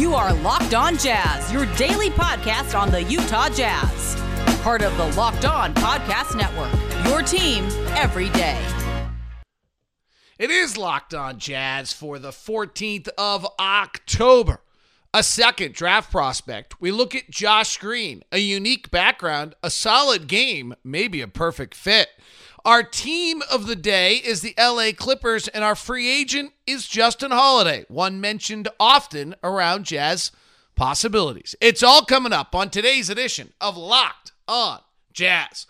You are Locked On Jazz, your daily podcast on the Utah Jazz. Part of the Locked On Podcast Network, your team every day. It is Locked On Jazz for the 14th of October. A second draft prospect. We look at Josh Green, a unique background, a solid game, maybe a perfect fit. Our team of the day is the LA Clippers, and our free agent is Justin Holiday, one mentioned often around Jazz possibilities. It's all coming up on today's edition of Locked On Jazz.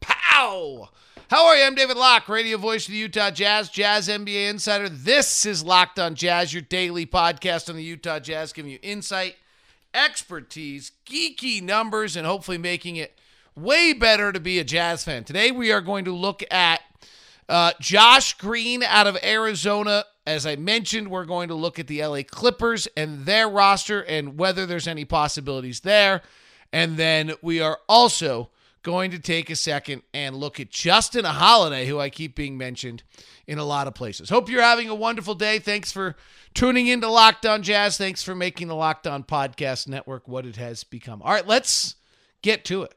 Pow. How are you? I'm David Locke, radio voice of the Utah Jazz, Jazz NBA insider. This is Locked On Jazz, your daily podcast on the Utah Jazz, giving you insight, expertise, geeky numbers, and hopefully making it way better to be a Jazz fan. Today we are going to look at uh, Josh Green out of Arizona. As I mentioned, we're going to look at the LA Clippers and their roster and whether there's any possibilities there. And then we are also going to take a second and look at Justin Holiday, who I keep being mentioned in a lot of places. Hope you're having a wonderful day. Thanks for tuning into Locked On Jazz. Thanks for making the Locked On Podcast Network what it has become. All right, let's get to it.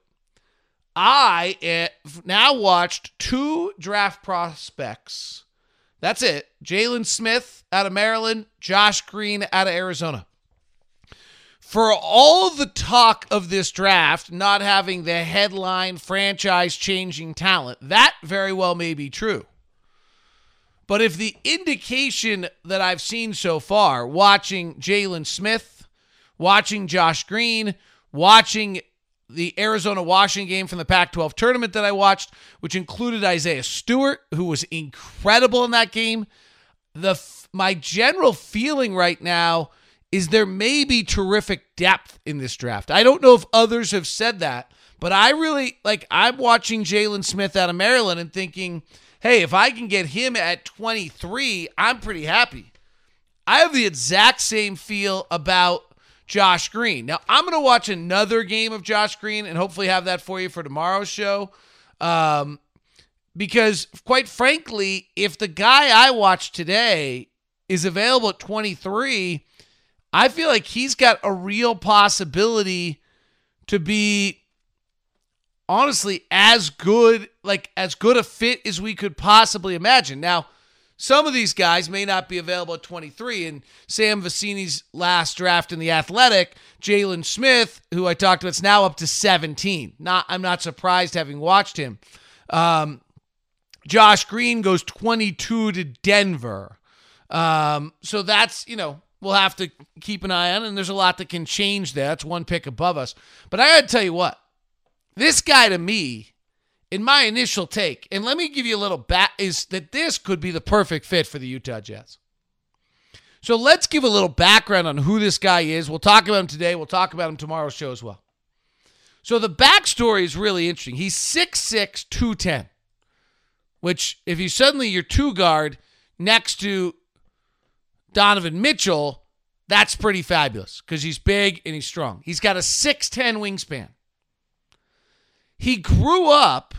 I eh, have now watched two draft prospects. That's it. Jalen Smith out of Maryland, Josh Green out of Arizona. For all the talk of this draft not having the headline franchise changing talent, that very well may be true. But if the indication that I've seen so far, watching Jalen Smith, watching Josh Green, watching the Arizona Washington game from the Pac 12 tournament that I watched, which included Isaiah Stewart, who was incredible in that game. The my general feeling right now is there may be terrific depth in this draft. I don't know if others have said that, but I really like I'm watching Jalen Smith out of Maryland and thinking, hey, if I can get him at 23, I'm pretty happy. I have the exact same feel about Josh Green. Now, I'm going to watch another game of Josh Green and hopefully have that for you for tomorrow's show. Um, because, quite frankly, if the guy I watched today is available at 23, I feel like he's got a real possibility to be honestly as good like as good a fit as we could possibly imagine. Now, some of these guys may not be available at 23. And Sam Vecenie's last draft in the Athletic, Jalen Smith, who I talked about, is now up to 17. Not, I'm not surprised having watched him. Um, Josh Green goes 22 to Denver. Um, so that's you know we'll have to keep an eye on, and there's a lot that can change there. That's one pick above us. But I got to tell you what, this guy to me in my initial take, and let me give you a little bat, is that this could be the perfect fit for the Utah Jazz. So let's give a little background on who this guy is. We'll talk about him today. We'll talk about him tomorrow's show as well. So the backstory is really interesting. He's 6'6, 210, which if you suddenly your two guard next to Donovan Mitchell, that's pretty fabulous because he's big and he's strong. He's got a 6'10 wingspan. He grew up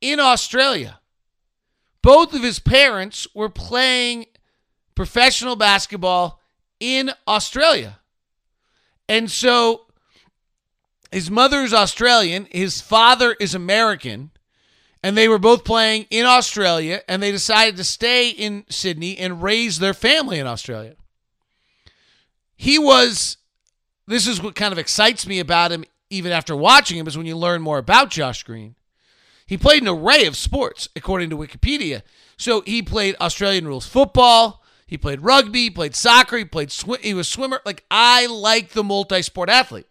in Australia. Both of his parents were playing professional basketball in Australia. And so his mother is Australian, his father is American, and they were both playing in Australia, and they decided to stay in Sydney and raise their family in Australia. He was, this is what kind of excites me about him, even after watching him, is when you learn more about Josh Green. He played an array of sports, according to Wikipedia. So he played Australian rules football. He played rugby. He played soccer. He played sw- he was a swimmer. Like I like the multi-sport athlete.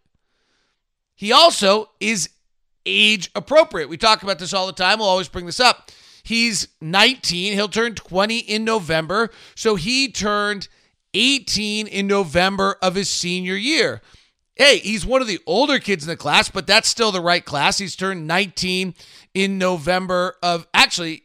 He also is age appropriate. We talk about this all the time. We'll always bring this up. He's 19. He'll turn 20 in November. So he turned 18 in November of his senior year. Hey, he's one of the older kids in the class, but that's still the right class. He's turned 19 in November of actually,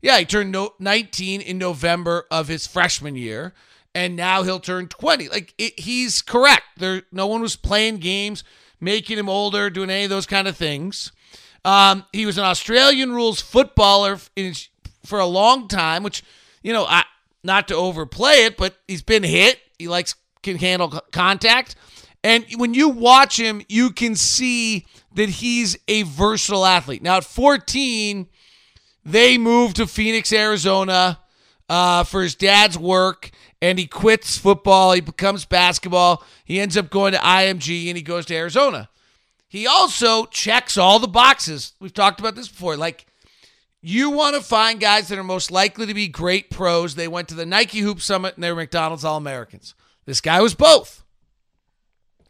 yeah, he turned no, 19 in November of his freshman year, and now he'll turn 20. Like it, he's correct. There, no one was playing games, making him older, doing any of those kind of things. Um, he was an Australian rules footballer in, for a long time, which you know, I not to overplay it, but he's been hit. He likes can handle contact. And when you watch him, you can see that he's a versatile athlete. Now at 14, they moved to Phoenix, Arizona uh, for his dad's work, and he quits football. He becomes basketball. He ends up going to IMG and he goes to Arizona. He also checks all the boxes. We've talked about this before. Like, you want to find guys that are most likely to be great pros. They went to the Nike Hoop Summit and they were McDonald's All Americans. This guy was both.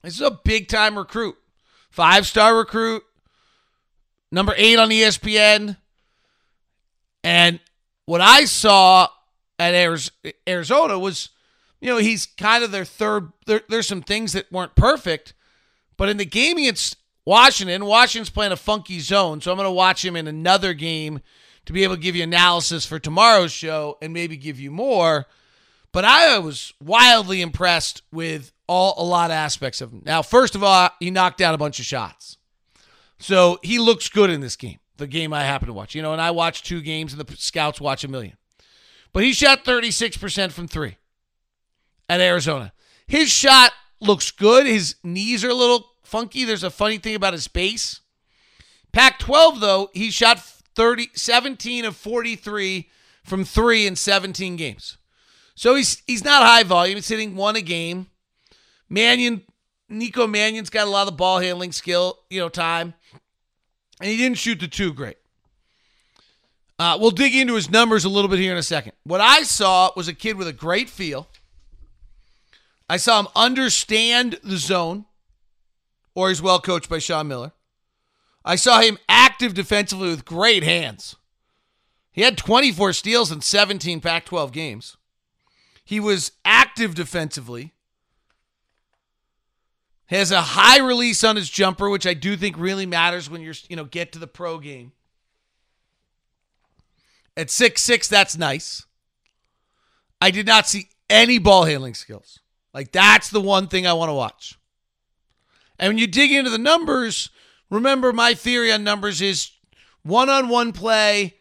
This is a big time recruit, five star recruit, number eight on ESPN. And what I saw at Arizona was, you know, he's kind of their third. There, there's some things that weren't perfect, but in the game against Washington, Washington's playing a funky zone. So I'm going to watch him in another game to be able to give you analysis for tomorrow's show and maybe give you more. But I was wildly impressed with all a lot of aspects of him. Now, first of all, he knocked down a bunch of shots. So he looks good in this game, the game I happen to watch. You know, and I watch two games and the scouts watch a million. But he shot 36% from three at Arizona. His shot looks good. His knees are a little funky. There's a funny thing about his base. Pac 12, though, he shot 30, 17 of 43 from three in 17 games. So he's he's not high volume. He's hitting one a game. Mannion, Nico Mannion's got a lot of ball handling skill, you know, time. And he didn't shoot the two great. Uh, we'll dig into his numbers a little bit here in a second. What I saw was a kid with a great feel. I saw him understand the zone or he's well coached by Sean Miller. I saw him active defensively with great hands. He had 24 steals in 17 Pac 12 games. He was active defensively. Has a high release on his jumper, which I do think really matters when you're, you know, get to the pro game. At six six, that's nice. I did not see any ball handling skills. Like that's the one thing I want to watch. And when you dig into the numbers, remember my theory on numbers is one on one play,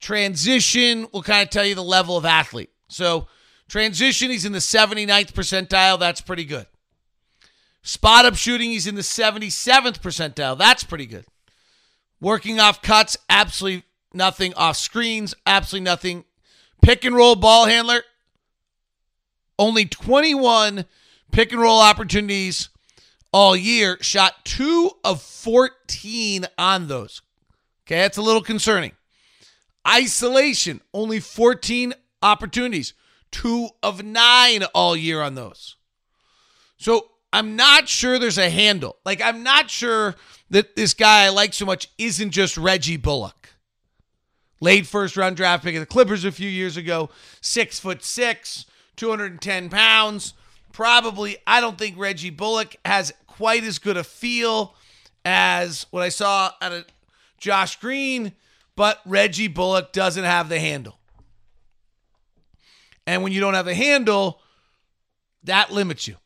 transition will kind of tell you the level of athlete. So, transition, he's in the 79th percentile. That's pretty good. Spot up shooting, he's in the 77th percentile. That's pretty good. Working off cuts, absolutely nothing. Off screens, absolutely nothing. Pick and roll ball handler, only 21 pick and roll opportunities all year, shot two of 14 on those. Okay, that's a little concerning. Isolation, only 14 opportunities, two of nine all year on those. So I'm not sure there's a handle. Like, I'm not sure that this guy I like so much isn't just Reggie Bullock. Late first round draft pick of the Clippers a few years ago, six foot six, 210 pounds. Probably, I don't think Reggie Bullock has quite as good a feel as what I saw at a Josh Green, but Reggie Bullock doesn't have the handle. And when you don't have a handle, that limits you.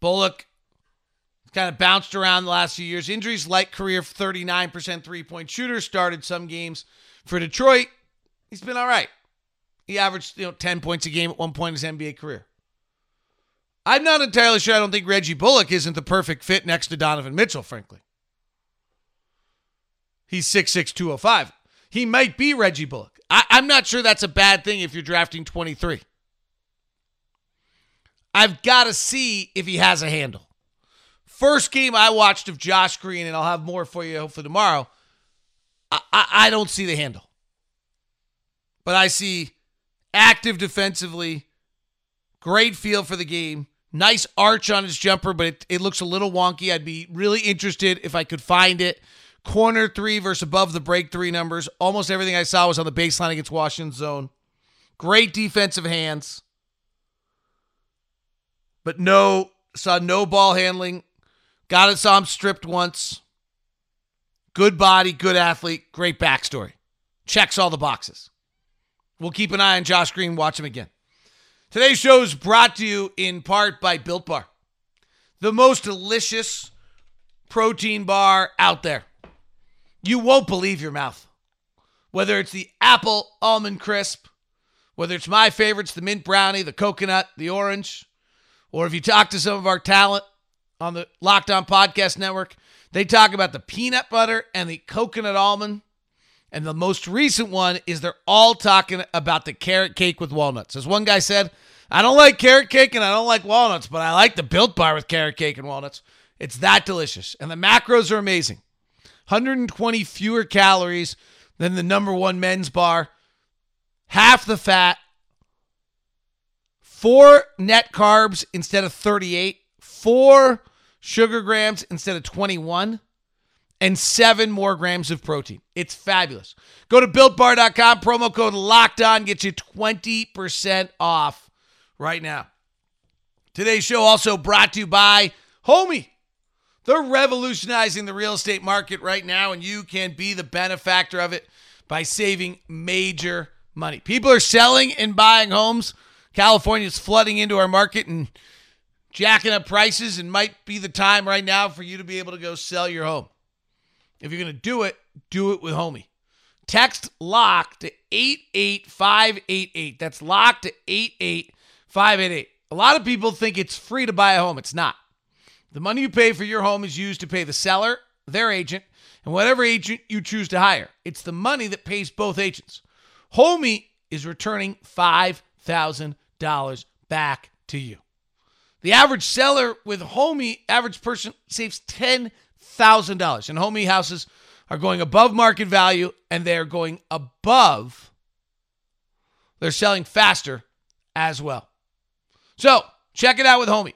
Bullock kind of bounced around the last few years. Injuries like career 39% three point shooter, started some games for Detroit. He's been all right. He averaged you know 10 points a game at one point in his NBA career. I'm not entirely sure. I don't think Reggie Bullock isn't the perfect fit next to Donovan Mitchell, frankly. He's 6'6, 205. He might be Reggie Bullock. I, I'm not sure that's a bad thing if you're drafting 23. I've got to see if he has a handle. First game I watched of Josh Green, and I'll have more for you hopefully tomorrow. I, I, I don't see the handle. But I see active defensively, great feel for the game, Nice arch on his jumper, but it, it looks a little wonky. I'd be really interested if I could find it. Corner three versus above the break three numbers. Almost everything I saw was on the baseline against Washington zone. Great defensive hands. But no, saw no ball handling. Got it, saw him stripped once. Good body, good athlete, great backstory. Checks all the boxes. We'll keep an eye on Josh Green, watch him again. Today's show is brought to you in part by Built Bar, the most delicious protein bar out there. You won't believe your mouth. Whether it's the apple almond crisp, Whether it's my favorites, the mint brownie, the coconut, the orange, or if you talk to some of our talent on the Locked On Podcast Network, they talk about the peanut butter and the coconut almond. And the most recent one is they're all talking about the carrot cake with walnuts. As one guy said, I don't like carrot cake and I don't like walnuts, but I like the built bar with carrot cake and walnuts. It's that delicious. And the macros are amazing 120 fewer calories than the number one men's bar, half the fat, four net carbs instead of 38, four sugar grams instead of 21 and seven more grams of protein. It's fabulous. Go to builtbar.com, promo code locked on, get you 20% off right now. Today's show also brought to you by Homie. They're revolutionizing the real estate market right now, and you can be the benefactor of it by saving major money. People are selling and buying homes. California's flooding into our market and jacking up prices, and might be the time right now for you to be able to go sell your home. If you're going to do it, do it with Homie. Text LOCK to 88588. That's LOCK to 88588. A lot of people think it's free to buy a home. It's not. The money you pay for your home is used to pay the seller, their agent, and whatever agent you choose to hire. It's the money that pays both agents. Homie is returning $5,000 back to you. The average seller with Homie, average person saves $10,000. And Homie houses are going above market value and they're going above, they're selling faster as well. So check it out with Homie.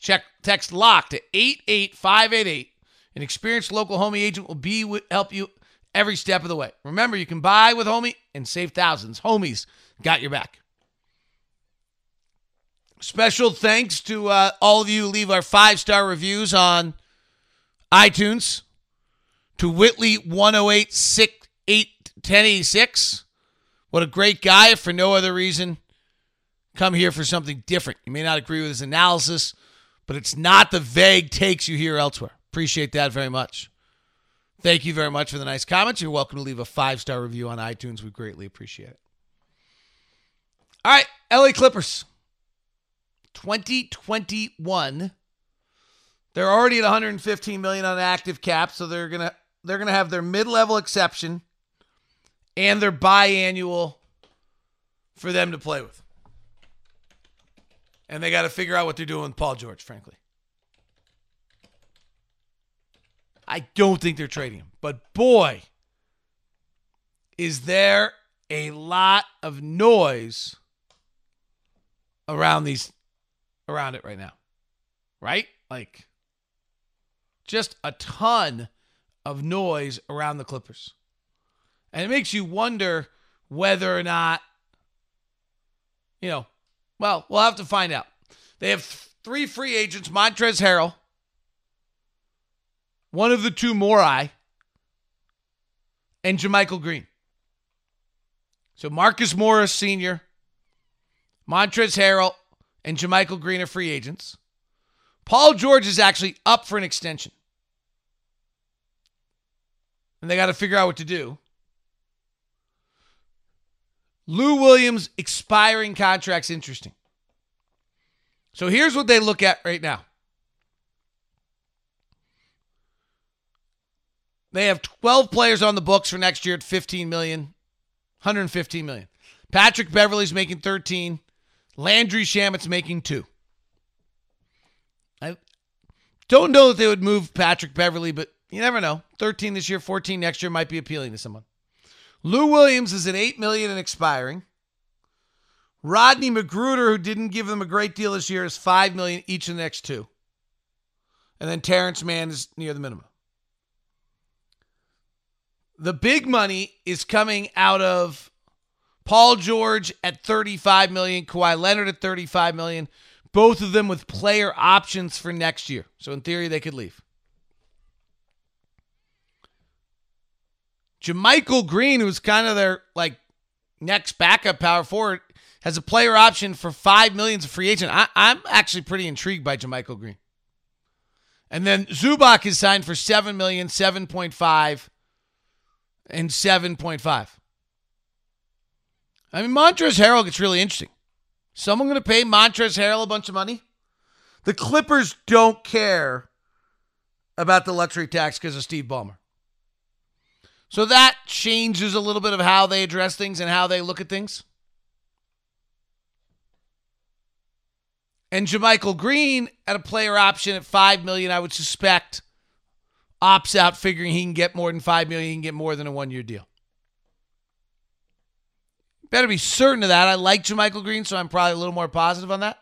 Check text lock to 88588. An experienced local Homie agent will be with, help you every step of the way. Remember, you can buy with Homie and save thousands. Homies got your back. Special thanks to uh, all of you who leave our five star reviews on iTunes. To Whitley 108 1086. What a great guy. For no other reason, come here for something different. You may not agree with his analysis, but it's not the vague takes you hear elsewhere. Appreciate that very much. Thank you very much for the nice comments. You're welcome to leave a five star review on iTunes. We greatly appreciate it. All right, LA Clippers. 2021. They're already at 115 million on active cap, so they're gonna they're gonna have their mid-level exception and their biannual for them to play with. And they got to figure out what they're doing with Paul George, frankly. I don't think they're trading him. But boy, is there a lot of noise around these around it right now. Right? Like just a ton of noise around the Clippers. And it makes you wonder whether or not you know, well, we'll have to find out. They have three free agents, Montrezl Harrell, one of the two Morai, and JaMychal Green. So Marcus Morris Sr., Montrezl Harrell, and JaMychal Green are free agents. Paul George is actually up for an extension. And they got to figure out what to do. Lou Williams expiring contract's interesting. So here's what they look at right now. They have 12 players on the books for next year at 15 million, 115 million. Patrick Beverley's making 13. Landry Shamet's making 2. I don't know that they would move Patrick Beverley, but you never know. 13 this year, 14 next year might be appealing to someone. Lou Williams is at 8 million and expiring. Rodney McGruder, who didn't give them a great deal this year, is 5 million each of the next two. And then Terrence Mann is near the minimum. The big money is coming out of Paul George at 35 million, Kawhi Leonard at 35 million, both of them with player options for next year. So in theory, they could leave. JaMychal Green, who's kind of their like next backup power forward, has a player option for five millions of free agent. I, am actually pretty intrigued by JaMychal Green. And then Zubac is signed for seven million, seven point five, and 7.5. I mean, Montrezl Harrell gets really interesting. Someone going to pay Montrezl Harrell a bunch of money? The Clippers don't care about the luxury tax because of Steve Ballmer. So that changes a little bit of how they address things and how they look at things. And JaMychal Green at a player option at five million, I would suspect, opts out, figuring he can get more than five million, he can get more than a one-year deal. Better be certain of that. I like JaMychal Green, so I'm probably a little more positive on that.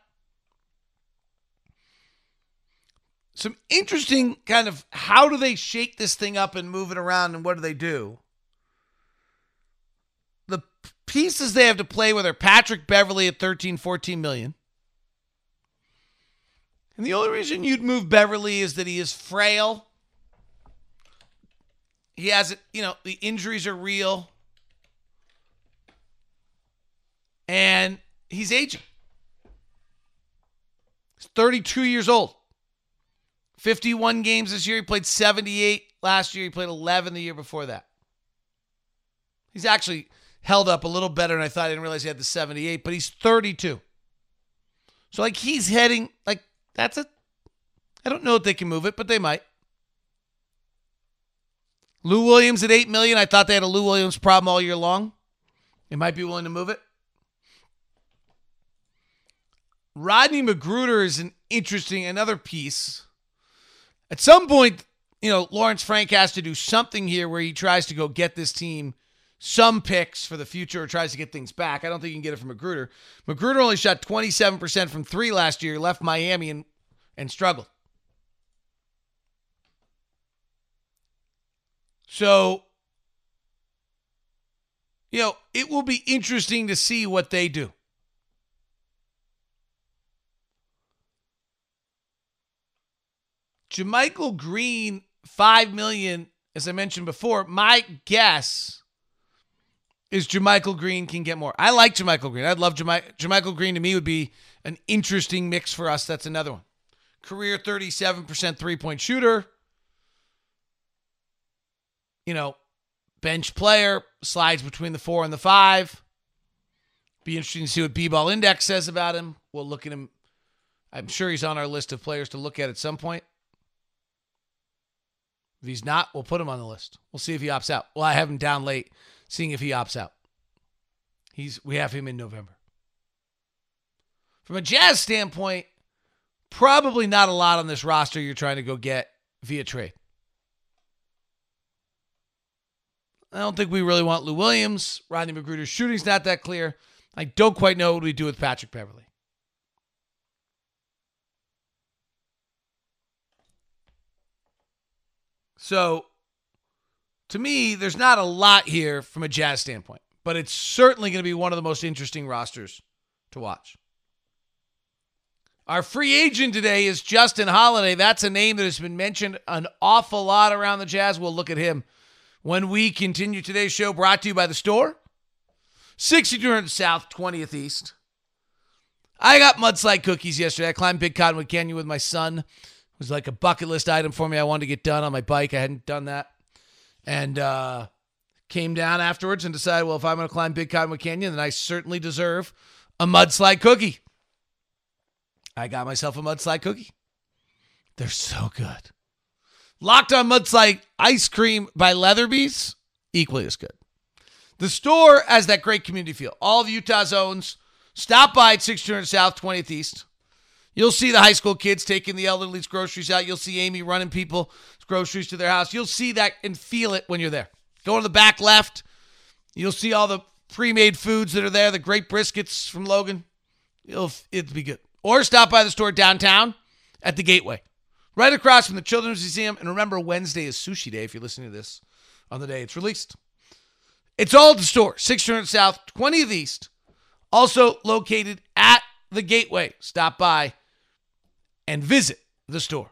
Some interesting kind of how do they shake this thing up and move it around and what do they do? The pieces they have to play with are Patrick Beverley at 13, 14 million. And the only reason you'd move Beverley is that he is frail. He has it, you know, the injuries are real. And he's aging. He's 32 years old. 51 games this year. He played 78 last year. He played 11 the year before that. He's actually held up a little better than I thought. I didn't realize he had the 78, but he's 32. So, like, he's heading, like, that's a. I don't know if they can move it, but they might. Lou Williams at eight million. I thought they had a Lou Williams problem all year long. They might be willing to move it. Rodney McGruder is an interesting another piece. At some point, you know, Lawrence Frank has to do something here where he tries to go get this team some picks for the future or tries to get things back. I don't think you can get it from McGruder. McGruder only shot 27% from three last year, left Miami and, and struggled. So, you know, it will be interesting to see what they do. JaMychal Green, five million, as I mentioned before. My guess is JaMychal Green can get more. I like JaMychal Green. I'd love JaMychal, JaMychal Green to me would be an interesting mix for us. That's another one. Career 37% three point shooter. You know, bench player, slides between the four and the five. Be interesting to see what B ball index says about him. We'll look at him. I'm sure he's on our list of players to look at at some point. If he's not, we'll put him on the list. We'll see if he opts out. Well, I have him down late seeing if he opts out. He's we have him in November. From a Jazz standpoint, probably not a lot on this roster you're trying to go get via trade. I don't think we really want Lou Williams. Rodney McGruder's shooting's not that clear. I don't quite know what we do with Patrick Beverley. So to me, there's not a lot here from a Jazz standpoint, but it's certainly going to be one of the most interesting rosters to watch. Our free agent today is Justin Holiday. That's a name that has been mentioned an awful lot around the Jazz. We'll look at him when we continue today's show brought to you by the store 6200 South, 20th East. I got mudslide cookies yesterday. I climbed Big Cottonwood Canyon with my son. Was like a bucket list item for me. I wanted to get done on my bike. I hadn't done that and uh, came down afterwards and decided, well, if I'm going to climb Big Cottonwood Canyon, then I certainly deserve a mudslide cookie. I got myself a mudslide cookie. They're so good. Locked on mudslide ice cream by Leatherby's, equally as good. The store has that great community feel. All of Utah's owns. Stop by at 600 South, 20th East. You'll see the high school kids taking the elderly's groceries out. You'll see Amy running people groceries to their house. You'll see that and feel it when you're there. Go to the back left. You'll see all the pre-made foods that are there, the great briskets from Logan. It'll it'll be good. Or stop by the store downtown at the Gateway. Right across from the Children's Museum. And remember, Wednesday is sushi day if you're listening to this on the day it's released. It's all at the store, 600 South, 20th East. Also located at the Gateway. Stop by and visit the store.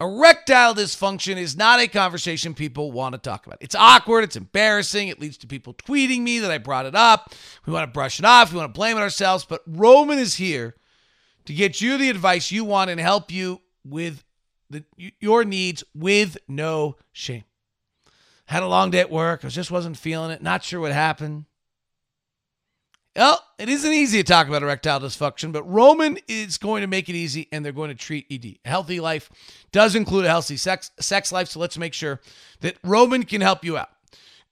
Erectile dysfunction is not a conversation people want to talk about. It's awkward. It's embarrassing. It leads to people tweeting me that I brought it up. We want to brush it off. We want to blame it ourselves. But Roman is here to get you the advice you want and help you with the, your needs with no shame. Had a long day at work. I just wasn't feeling it. Not sure what happened. Well, it isn't easy to talk about erectile dysfunction, but Roman is going to make it easy and they're going to treat ED. A healthy life does include a healthy sex, sex life, so let's make sure that Roman can help you out.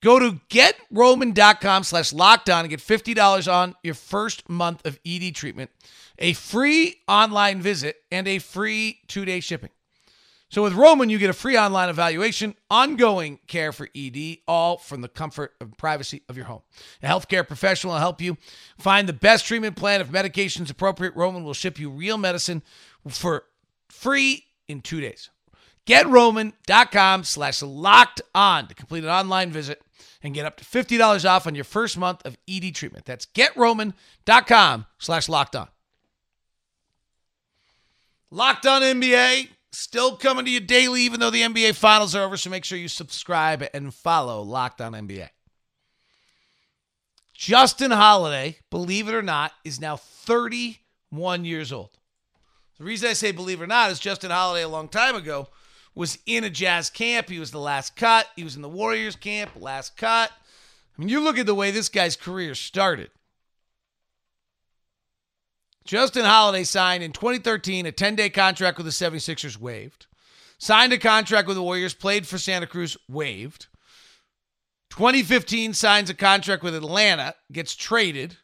Go to getroman.com slash lockdown and get $50 on your first month of ED treatment, a free online visit, and a free two day shipping. So with Roman, you get a free online evaluation, ongoing care for ED, all from the comfort and privacy of your home. A healthcare professional will help you find the best treatment plan. If medication is appropriate, Roman will ship you real medicine for free in two days. GetRoman.com slash locked on to complete an online visit and get up to $50 off on your first month of ED treatment. That's GetRoman.com slash locked on. Locked on NBA Still coming to you daily, even though the NBA finals are over. So make sure you subscribe and follow Locked On NBA. Justin Holiday, believe it or not, is now 31 years old. The reason I say believe it or not is Justin Holiday a long time ago was in a Jazz camp. He was the last cut. He was in the Warriors camp, last cut. I mean, you look at the way this guy's career started. Justin Holiday signed in 2013 a 10 day contract with the 76ers, waived. Signed a contract with the Warriors, played for Santa Cruz, waived. 2015 signs a contract with Atlanta, gets traded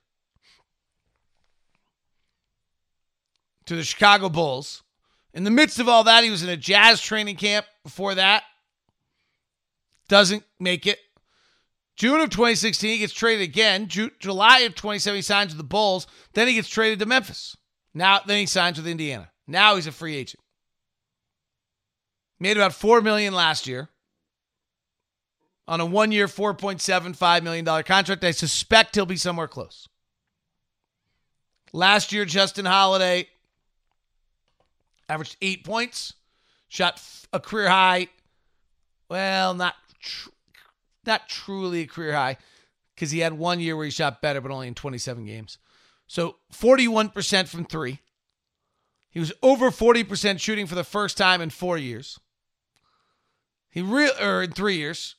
to the Chicago Bulls. In the midst of all that, he was in a Jazz training camp before that. Doesn't make it. June of 2016, he gets traded again. Ju- July of 2017, he signs with the Bulls. Then he gets traded to Memphis. Now, then he signs with Indiana. Now he's a free agent. Made about four million last year on a one-year, 4.75 million dollar contract. I suspect he'll be somewhere close. Last year, Justin Holiday averaged eight points, shot a career high. Well, not tr- not truly a career high because he had one year where he shot better, but only in 27 games. So 41% from three. He was over 40% shooting for the first time in four years. He real or in three years.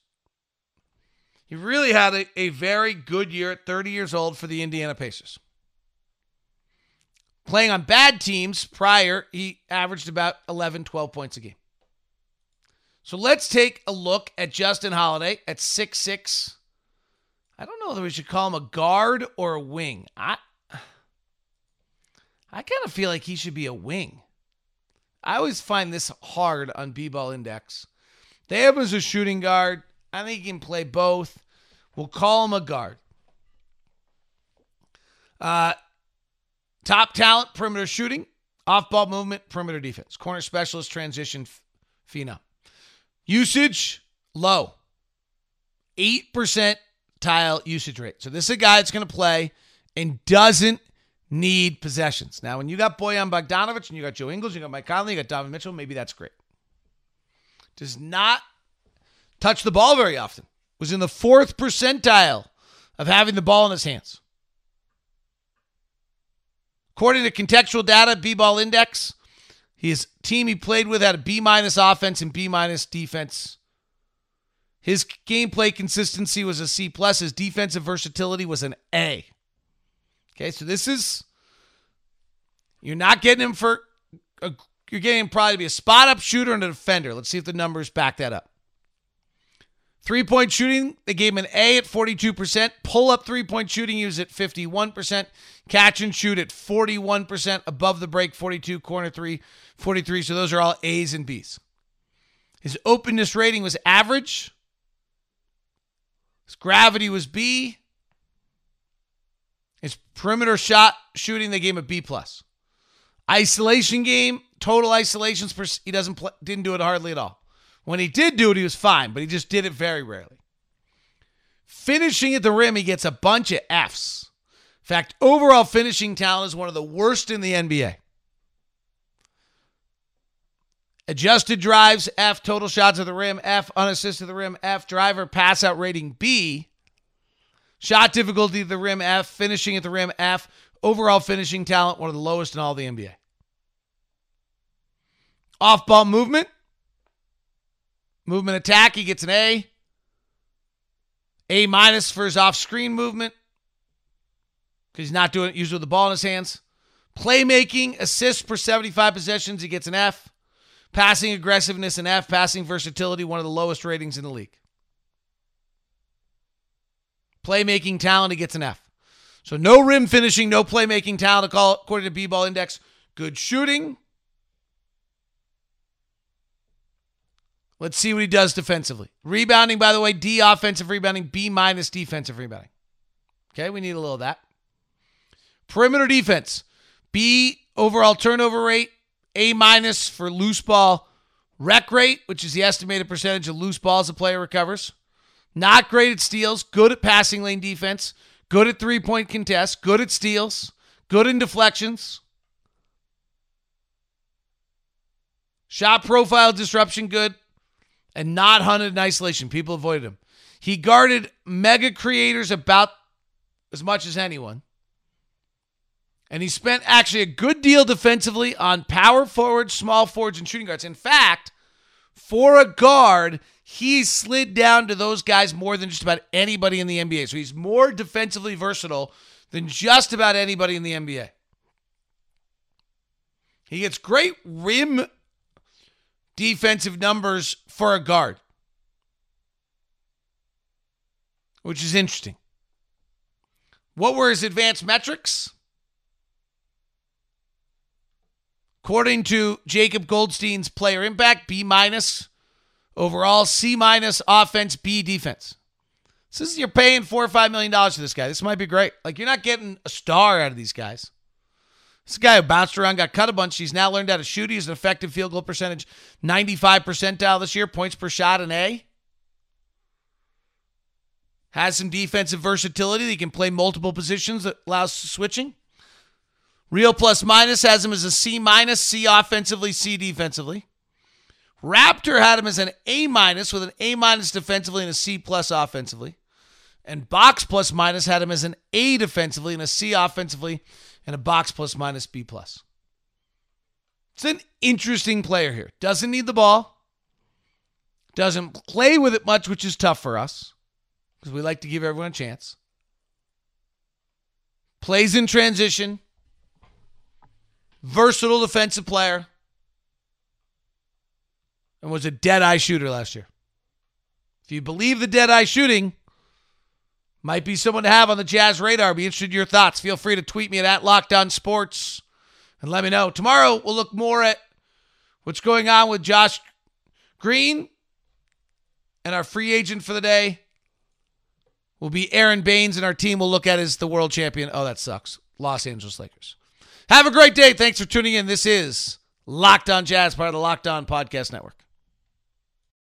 He really had a, a very good year at 30 years old for the Indiana Pacers. Playing on bad teams prior, he averaged about 11, 12 points a game. So let's take a look at Justin Holiday at six six. I don't know whether we should call him a guard or a wing. I I kind of feel like he should be a wing. I always find this hard on B-ball index. They have him as a shooting guard. I think he can play both. We'll call him a guard. Uh, top talent, perimeter shooting, off ball movement, perimeter defense, corner specialist, transition phenom. Usage low. 8% tile usage rate. So this is a guy that's going to play and doesn't need possessions. Now, when you got Bojan Bogdanovic and you got Joe Ingles, you got Mike Conley, you got Donovan Mitchell, maybe that's great. Does not touch the ball very often. Was in the fourth percentile of having the ball in his hands. According to contextual data, B-ball index, his team he played with had a B minus offense and B minus defense. His gameplay consistency was a C plus. His defensive versatility was an A. Okay, so this is you're not getting him for a, you're getting him probably to be a spot up shooter and a defender. Let's see if the numbers back that up. Three point shooting, they gave him an A at 42%. Pull up three point shooting, he was at 51%. Catch and shoot at 41%. Above the break, 42. Corner three, 43. So those are all A's and B's. His openness rating was average. His gravity was B. His perimeter shot shooting, they gave him a B plus. Isolation game, total isolations per he doesn't play, didn't do it hardly at all. When he did do it, he was fine, but he just did it very rarely. Finishing at the rim, he gets a bunch of Fs. In fact, overall finishing talent is one of the worst in the NBA. Adjusted drives, F. Total shots at the rim, F. Unassisted at the rim, F. Driver pass out rating, B. Shot difficulty at the rim, F. Finishing at the rim, F. Overall finishing talent, one of the lowest in all the NBA. Off ball movement, Movement attack, he gets an A. A minus for his off screen movement. because he's not doing it usually with the ball in his hands. Playmaking, assists per 75 possessions, he gets an F. Passing aggressiveness, an F. Passing versatility, one of the lowest ratings in the league. Playmaking talent, he gets an F. So no rim finishing, no playmaking talent according to B-Ball Index. Good shooting. Let's see what he does defensively. Rebounding, by the way, D offensive rebounding, B minus defensive rebounding. Okay, we need a little of that. Perimeter defense, B overall turnover rate, A minus for loose ball rec rate, which is the estimated percentage of loose balls a player recovers. Not great at steals, good at passing lane defense, good at three point contests, good at steals, good in deflections. Shot profile disruption, good and not hunted in isolation. People avoided him. He guarded mega creators about as much as anyone. And he spent actually a good deal defensively on power forwards, small forwards, and shooting guards. In fact, for a guard, he slid down to those guys more than just about anybody in the NBA. So he's more defensively versatile than just about anybody in the NBA. He gets great rim defensive numbers for a guard, which is interesting. What were his advanced metrics? According to Jacob Goldstein's player impact, B minus overall, C minus offense, B defense. This is you're paying four or five million dollars to this guy. This might be great. Like you're not getting a star out of these guys. This guy who bounced around, got cut a bunch. He's now learned how to shoot. He's an effective field goal percentage, 95 percentile this year, points per shot, an A. Has some defensive versatility. He can play multiple positions that allows switching. Real plus minus has him as a C minus, C offensively, C defensively. Raptor had him as an A minus with an A minus defensively and a C plus offensively. And box plus minus had him as an A defensively and a C offensively and a box plus minus B plus. It's an interesting player here. Doesn't need the ball. Doesn't play with it much, which is tough for us because we like to give everyone a chance. Plays in transition. Versatile defensive player. And was a dead eye shooter last year. If you believe the dead eye shooting, might be someone to have on the Jazz radar. Be interested in your thoughts. Feel free to tweet me at, at Locked On Sports and let me know. Tomorrow we'll look more at what's going on with Josh Green and our free agent for the day will be Aron Baynes, and our team will look at as the world champion. Oh, that sucks. Los Angeles Lakers. Have a great day. Thanks for tuning in. This is Locked On Jazz, part of the Locked On Podcast Network.